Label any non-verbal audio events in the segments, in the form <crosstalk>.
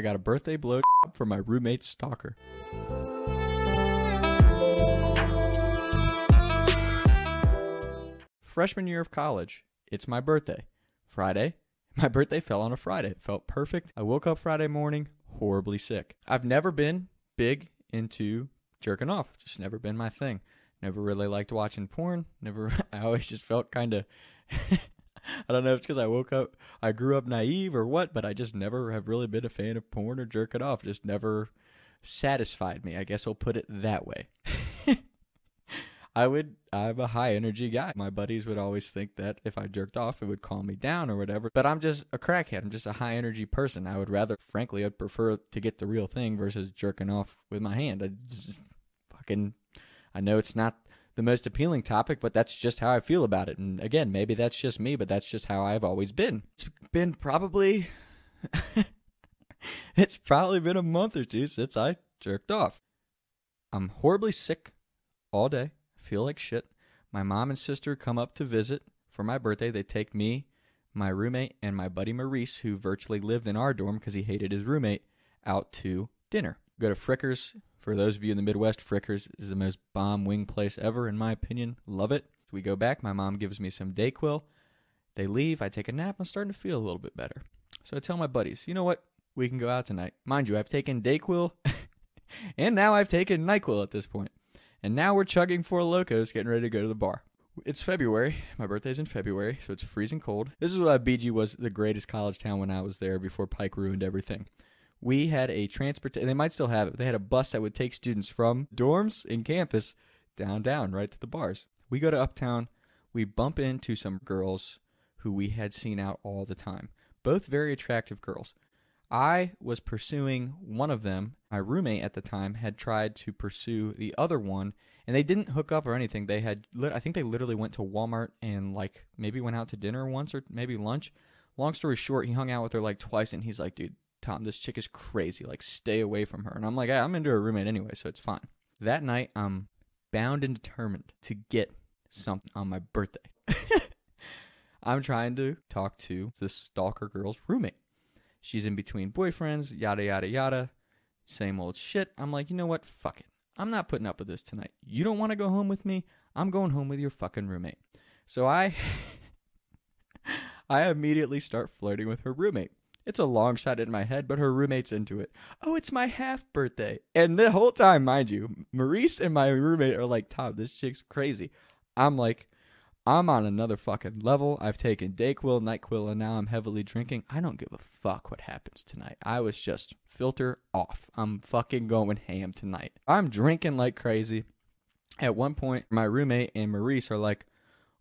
I got a birthday blow <laughs> from my roommate's stalker. Freshman year of college. It's my birthday. Friday. My birthday fell on a Friday. It felt perfect. I woke up Friday morning horribly sick. I've never been big into jerking off. Just never been my thing. Never really liked watching porn. Never. <laughs> I always just felt kind of. <laughs> <laughs> I don't know if it's because I woke up, I grew up naive or what, but I just never have really been a fan of porn or jerking off. Just never satisfied me. I guess I'll put it that way. <laughs> I would, I'm a high energy guy. My buddies would always think that if I jerked off, it would calm me down or whatever. But I'm just a crackhead. I'm just a high energy person. I would rather, frankly, I'd prefer to get the real thing versus jerking off with my hand. I just fucking, I know it's not the most appealing topic, but that's just how I feel about it. And again, maybe that's just me, but that's just how I've always been. It's been probably <laughs> it's probably been a month or two since I jerked off. I'm horribly sick all day. Feel like shit. My mom and sister come up to visit for my birthday. They take me, my roommate, and my buddy Maurice, who virtually lived in our dorm because he hated his roommate, out to dinner. Go to Fricker's for those of you in the Midwest, Fricker's is the most bomb wing place ever, in my opinion. Love it. We go back. My mom gives me some Dayquil. They leave. I take a nap. I'm starting to feel a little bit better. So I tell my buddies, you know what? We can go out tonight. Mind you, I've taken Dayquil, <laughs> and now I've taken Nyquil at this point. And now we're chugging Four Lokos, getting ready to go to the bar. It's February. My birthday's in February, so it's freezing cold. This is why BG was the greatest college town when I was there before Pike ruined everything we had a transport they might still have it they had a bus that would take students from dorms in campus down down right to the bars. We go to uptown we bump into some girls who we had seen out all the time both very attractive girls. I was pursuing one of them. My roommate at the time had tried to pursue the other one and they didn't hook up or anything. They had i think they literally went to walmart and like maybe went out to dinner once or maybe lunch. Long story short he hung out with her like twice and he's like dude Tom, this chick is crazy. Like, stay away from her. And I'm like, hey, I'm into her roommate anyway, so it's fine. That night, I'm bound and determined to get something on my birthday. <laughs> I'm trying to talk to this stalker girl's roommate. She's in between boyfriends, yada, yada, yada. Same old shit. I'm like, you know what? Fuck it. I'm not putting up with this tonight. You don't want to go home with me? I'm going home with your fucking roommate. So I. <laughs> I immediately start flirting with her roommate. It's a long shot in my head, but her roommate's into it. Oh, it's my half birthday. And the whole time, mind you, Maurice and my roommate are like, Tom, this chick's crazy. I'm like, I'm on another fucking level. I've taken Dayquil, Nyquil, and now I'm heavily drinking. I don't give a fuck what happens tonight. I was just filter off. I'm fucking going ham tonight. I'm drinking like crazy. At one point, my roommate and Maurice are like,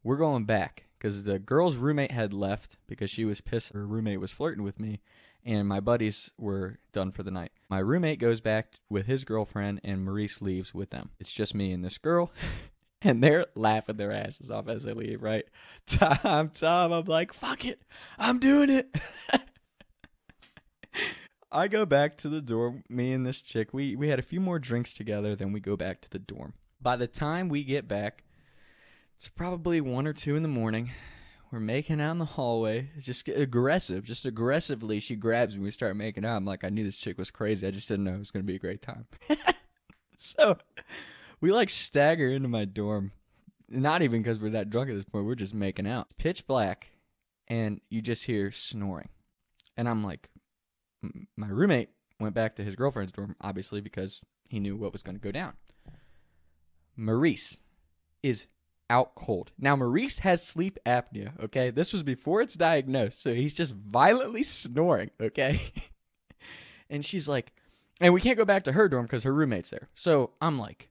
we're going back because the girl's roommate had left because she was pissed her roommate was flirting with me and my buddies were done for the night. My roommate goes back with his girlfriend and Maurice leaves with them. It's just me and this girl. <laughs> and they're laughing their asses off as they leave, right? <laughs> Tom, Tom, I'm like, fuck it. I'm doing it. <laughs> I go back to the dorm, me and this chick. We we had a few more drinks together, then we go back to the dorm. By the time we get back, it's probably one or two in the morning. We're making out in the hallway. It's just aggressive, just aggressively. She grabs me. We start making out. I'm like, I knew this chick was crazy. I just didn't know it was going to be a great time. <laughs> so we like stagger into my dorm. Not even because we're that drunk at this point. We're just making out. Pitch black, and you just hear snoring. And I'm like, my roommate went back to his girlfriend's dorm, obviously, because he knew what was going to go down. Maurice is out cold. Now, Maurice has sleep apnea, okay? This was before it's diagnosed, so he's just violently snoring, okay? <laughs> and she's like, and we can't go back to her dorm because her roommate's there. So I'm like,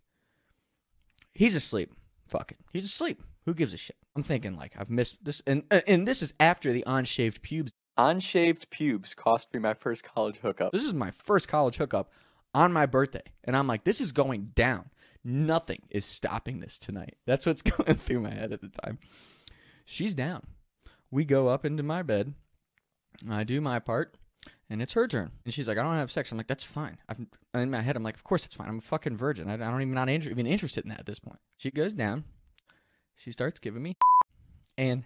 he's asleep. Fuck it. He's asleep. Who gives a shit? I'm thinking, like, I've missed this. And, uh, and this is after the unshaved pubes. Unshaved pubes cost me my first college hookup. This is my first college hookup on my birthday. And I'm like, this is going down. Nothing is stopping this tonight. That's what's <laughs> going through my head at the time. She's down. We go up into my bed. I do my part, and it's her turn. And she's like, I don't have sex. I'm like, that's fine. I've, in my head, I'm like, of course it's fine. I'm a fucking virgin. I, I don't even not even interested in that at this point. She goes down. She starts giving me, <laughs> and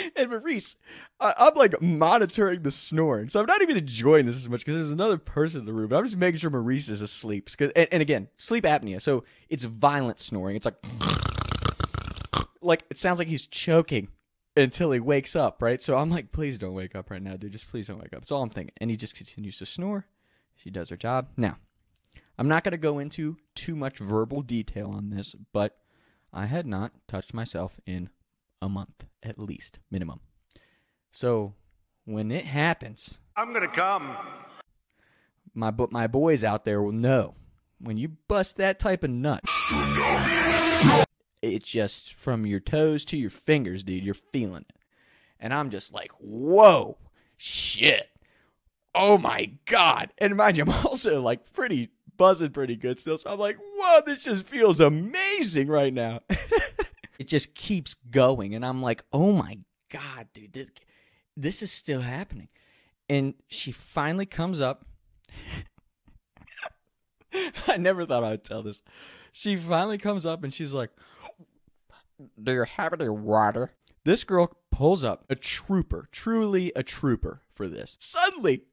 <laughs> and Maurice, I, I'm like monitoring the snoring, so I'm not even enjoying this as much because there's another person in the room. But I'm just making sure Maurice is asleep. Cause, and, and again, sleep apnea, so it's violent snoring. It's like, <laughs> like it sounds like he's choking until he wakes up, right? So I'm like, please don't wake up right now, dude. Just please don't wake up. That's all I'm thinking. And he just continues to snore. She does her job. Now, I'm not going to go into too much verbal detail on this, but I had not touched myself in a month, at least, minimum. So when it happens, I'm gonna come. my but my boys out there will know when you bust that type of nut. It's just from your toes to your fingers, dude. You're feeling it, and I'm just like, whoa, shit, oh my god! And mind you, I'm <laughs> also like pretty buzzing pretty good still, so I'm like, whoa, this just feels amazing right now. <laughs> it just keeps going, and I'm like, oh my god, dude, this this is still happening. And she finally comes up. <laughs> I never thought I'd tell this. She finally comes up and she's like, Do you have any water? This girl pulls up, a trooper, truly a trooper for this. Suddenly,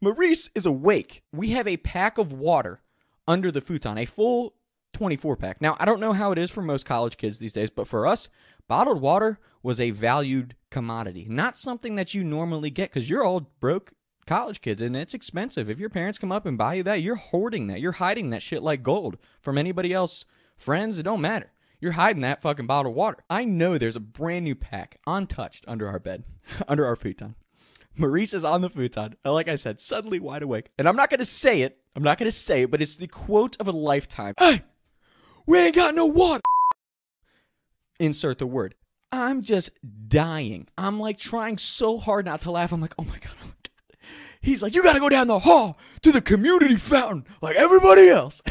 Maurice is awake. We have a pack of water under the futon, a full 24 pack. Now, I don't know how it is for most college kids these days, but for us, bottled water was a valued commodity, not something that you normally get because you're all broke college kids and it's expensive. If your parents come up and buy you that, you're hoarding that. You're hiding that shit like gold from anybody else. Friends, it don't matter. You're hiding that fucking bottle of water. I know there's a brand new pack, untouched, under our bed, <laughs> under our futon. Maurice is on the futon, like I said, suddenly wide awake. And I'm not going to say it. I'm not going to say it, but it's the quote of a lifetime. We ain't got no water. Insert the word. I'm just dying. I'm like trying so hard not to laugh. I'm like, oh my God, oh. He's like, you got to go down the hall to the community fountain like everybody else.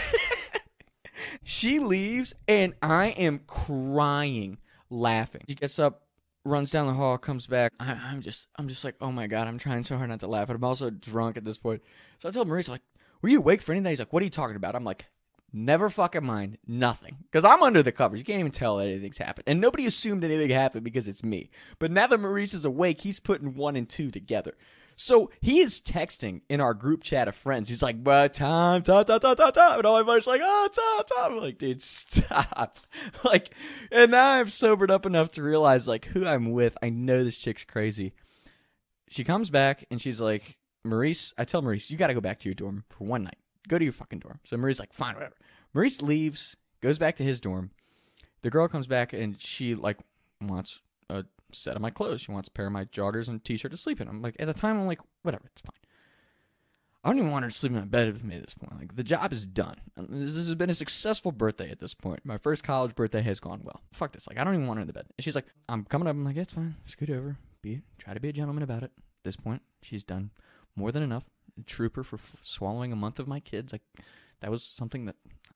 <laughs> she leaves, and I am crying, laughing. She gets up, runs down the hall, comes back. I, I'm just, I'm just like, oh my god, I'm trying so hard not to laugh, but I'm also drunk at this point. So I tell Maurice, like, were you awake for anything? He's like, what are you talking about? I'm like, never fucking mind, nothing, because I'm under the covers. You can't even tell anything's happened, and nobody assumed anything happened because it's me. But now that Maurice is awake, he's putting one and two together. So he is texting in our group chat of friends. He's like, "But Tom, Tom, Tom, Tom, Tom, Tom," and all my buddies like, "Oh, Tom, Tom." I'm like, dude, stop. <laughs> like, and now I've sobered up enough to realize like who I'm with. I know this chick's crazy. She comes back and she's like, Maurice. I tell Maurice, you got to go back to your dorm for one night. Go to your fucking dorm. So Maurice's like, fine, whatever. Maurice leaves, goes back to his dorm. The girl comes back and she like wants a set of my clothes. She wants a pair of my joggers and t-shirt to sleep in. I'm like, at the time, I'm like, whatever, it's fine. I don't even want her to sleep in my bed with me at this point. Like, the job is done. Um, this has been a successful birthday at this point. My first college birthday has gone well. Fuck this. Like, I don't even want her in the bed. And she's like, I'm coming up. I'm like, it's fine. Scoot over. Be try to be a gentleman about it. At this point, she's done more than enough. Trooper for f- swallowing a month of my kids. Like, that was something that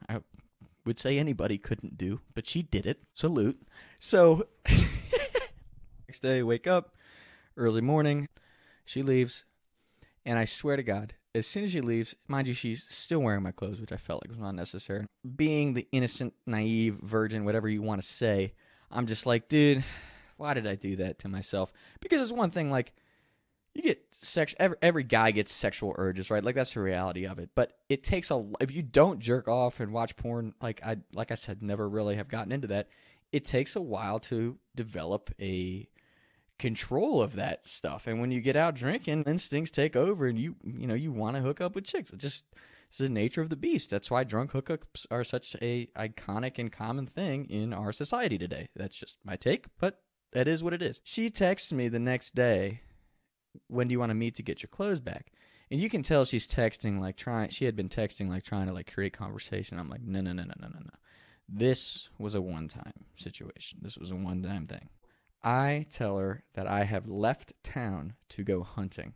I would say anybody couldn't do, but she did it. Salute. So <laughs> next day, wake up, early morning, she leaves, and I swear to God, as soon as she leaves, mind you, she's still wearing my clothes, which I felt like was not necessary. Being the innocent, naive virgin, whatever you want to say, I'm just like, dude, why did I do that to myself? Because it's one thing, like, you get sex every, every guy gets sexual urges right? Like that's the reality of it. But it takes a if you don't jerk off and watch porn like i like i said never really have gotten into that it takes a while to develop a control of that stuff. And when you get out drinking instincts take over and you you know you want to hook up with chicks. It just it's the nature of the beast. That's why drunk hookups are such a iconic and common thing in our society today. That's just my take but that is what it is. She texts me the next day when do you want to meet to get your clothes back? And you can tell she's texting like trying she had been texting like trying to like create conversation. I'm like, no no no no no no no. This was a one time situation. This was a one time thing. I tell her that I have left town to go hunting.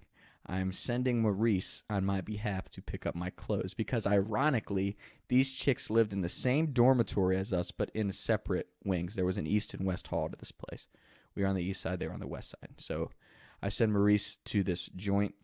I am sending Maurice on my behalf to pick up my clothes because ironically, these chicks lived in the same dormitory as us but in separate wings. There was an east and west hall to this place. We were on the east side, they were on the west side. So I send Maurice to this joint,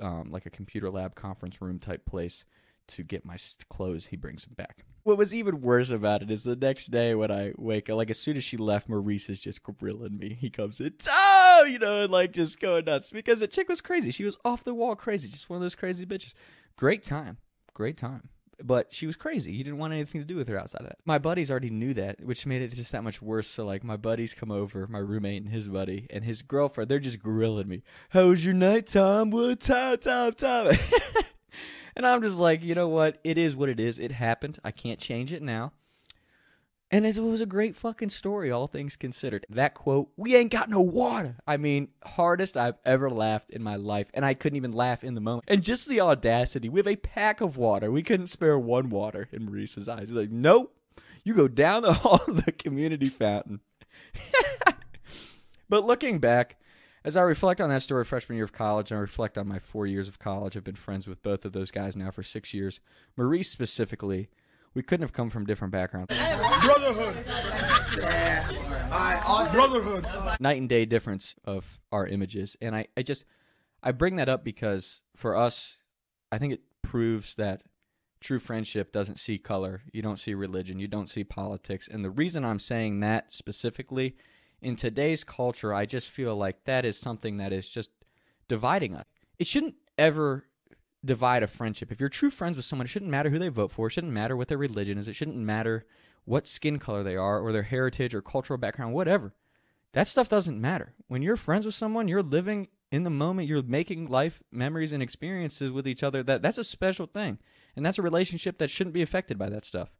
um, like a computer lab conference room type place to get my clothes. He brings them back. What was even worse about it is the next day when I wake up, like as soon as she left, Maurice is just grilling me. He comes in, no, you know, and like just going nuts because the chick was crazy. She was off the wall crazy, just one of those crazy bitches. Great time, great time. But she was crazy. He didn't want anything to do with her outside of that. My buddies already knew that, which made it just that much worse. So like my buddies come over, my roommate and his buddy and his girlfriend, they're just grilling me. How was your night, Tom? What time, Tom, Tom? <laughs> and I'm just like, you know what? It is what it is. It happened. I can't change it now. And it was a great fucking story, all things considered. That quote, we ain't got no water. I mean, hardest I've ever laughed in my life. And I couldn't even laugh in the moment. And just the audacity. We have a pack of water. We couldn't spare one water in Maurice's eyes. He's like, nope. You go down the <laughs> hall of the community fountain. <laughs> but looking back, as I reflect on that story freshman year of college and I reflect on my four years of college, I've been friends with both of those guys now for six years. Maurice specifically we couldn't have come from different backgrounds. Brotherhood. Brotherhood. Night and day difference of our images. And I, I just I bring that up because for us, I think it proves that true friendship doesn't see color. You don't see religion. You don't see politics. And the reason I'm saying that specifically in today's culture, I just feel like that is something that is just dividing us. It shouldn't ever divide a friendship. If you're true friends with someone, it shouldn't matter who they vote for. It shouldn't matter what their religion is. It shouldn't matter what skin color they are or their heritage or cultural background, whatever. That stuff doesn't matter. When you're friends with someone, you're living in the moment, you're making life memories and experiences with each other. That that's a special thing. And that's a relationship that shouldn't be affected by that stuff.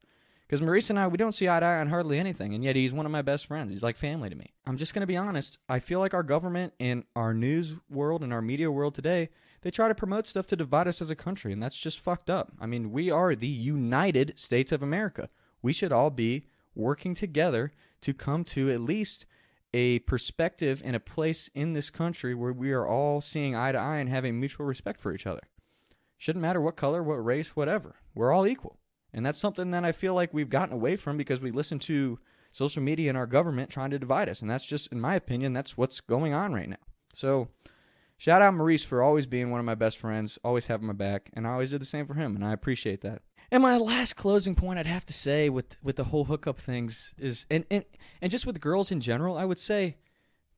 Because Maurice and I, we don't see eye to eye on hardly anything, and yet he's one of my best friends. He's like family to me. I'm just going to be honest. I feel like our government and our news world and our media world today they try to promote stuff to divide us as a country, and that's just fucked up. I mean, we are the United States of America. We should all be working together to come to at least a perspective and a place in this country where we are all seeing eye to eye and having mutual respect for each other. Shouldn't matter what color, what race, whatever. We're all equal. And that's something that I feel like we've gotten away from because we listen to social media and our government trying to divide us. And that's just, in my opinion, that's what's going on right now. So, Shout out Maurice for always being one of my best friends, always having my back, and I always did the same for him, and I appreciate that. And my last closing point I'd have to say with with the whole hookup things is and and, and just with girls in general, I would say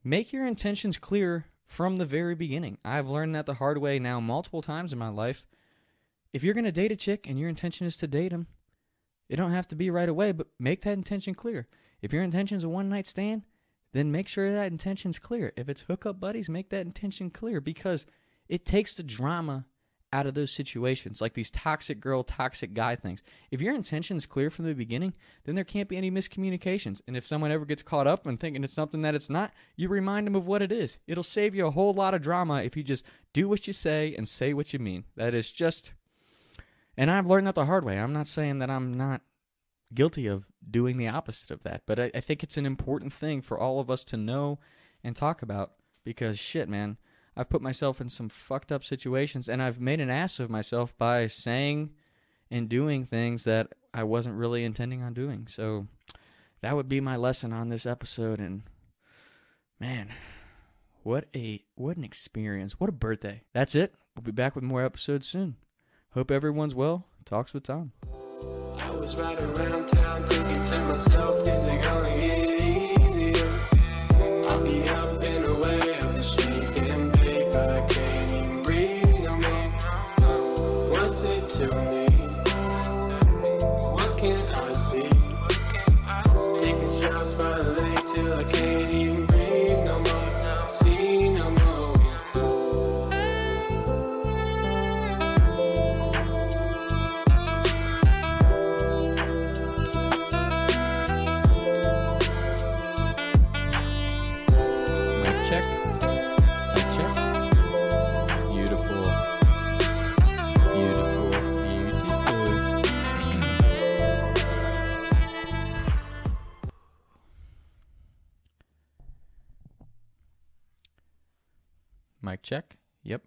make your intentions clear from the very beginning. I've learned that the hard way now multiple times in my life. If you're going to date a chick and your intention is to date him, it don't have to be right away, but make that intention clear. If your intention is a one night stand, then make sure that intention's clear. If it's hookup buddies, make that intention clear because it takes the drama out of those situations, like these toxic girl, toxic guy things. If your intention is clear from the beginning, then there can't be any miscommunications. And if someone ever gets caught up and thinking it's something that it's not, you remind them of what it is. It'll save you a whole lot of drama if you just do what you say and say what you mean. That is just. And I've learned that the hard way. I'm not saying that I'm not guilty of doing the opposite of that. But I, I, think it's an important thing for all of us to know and talk about because shit, man, I've put myself in some fucked up situations and I've made an ass of myself by saying and doing things that I wasn't really intending on doing. So that would be my lesson on this episode and man, what a what an experience. What a birthday. That's it. We'll be back with more episodes soon. Hope everyone's well. Talks with Tom. Check. Yep.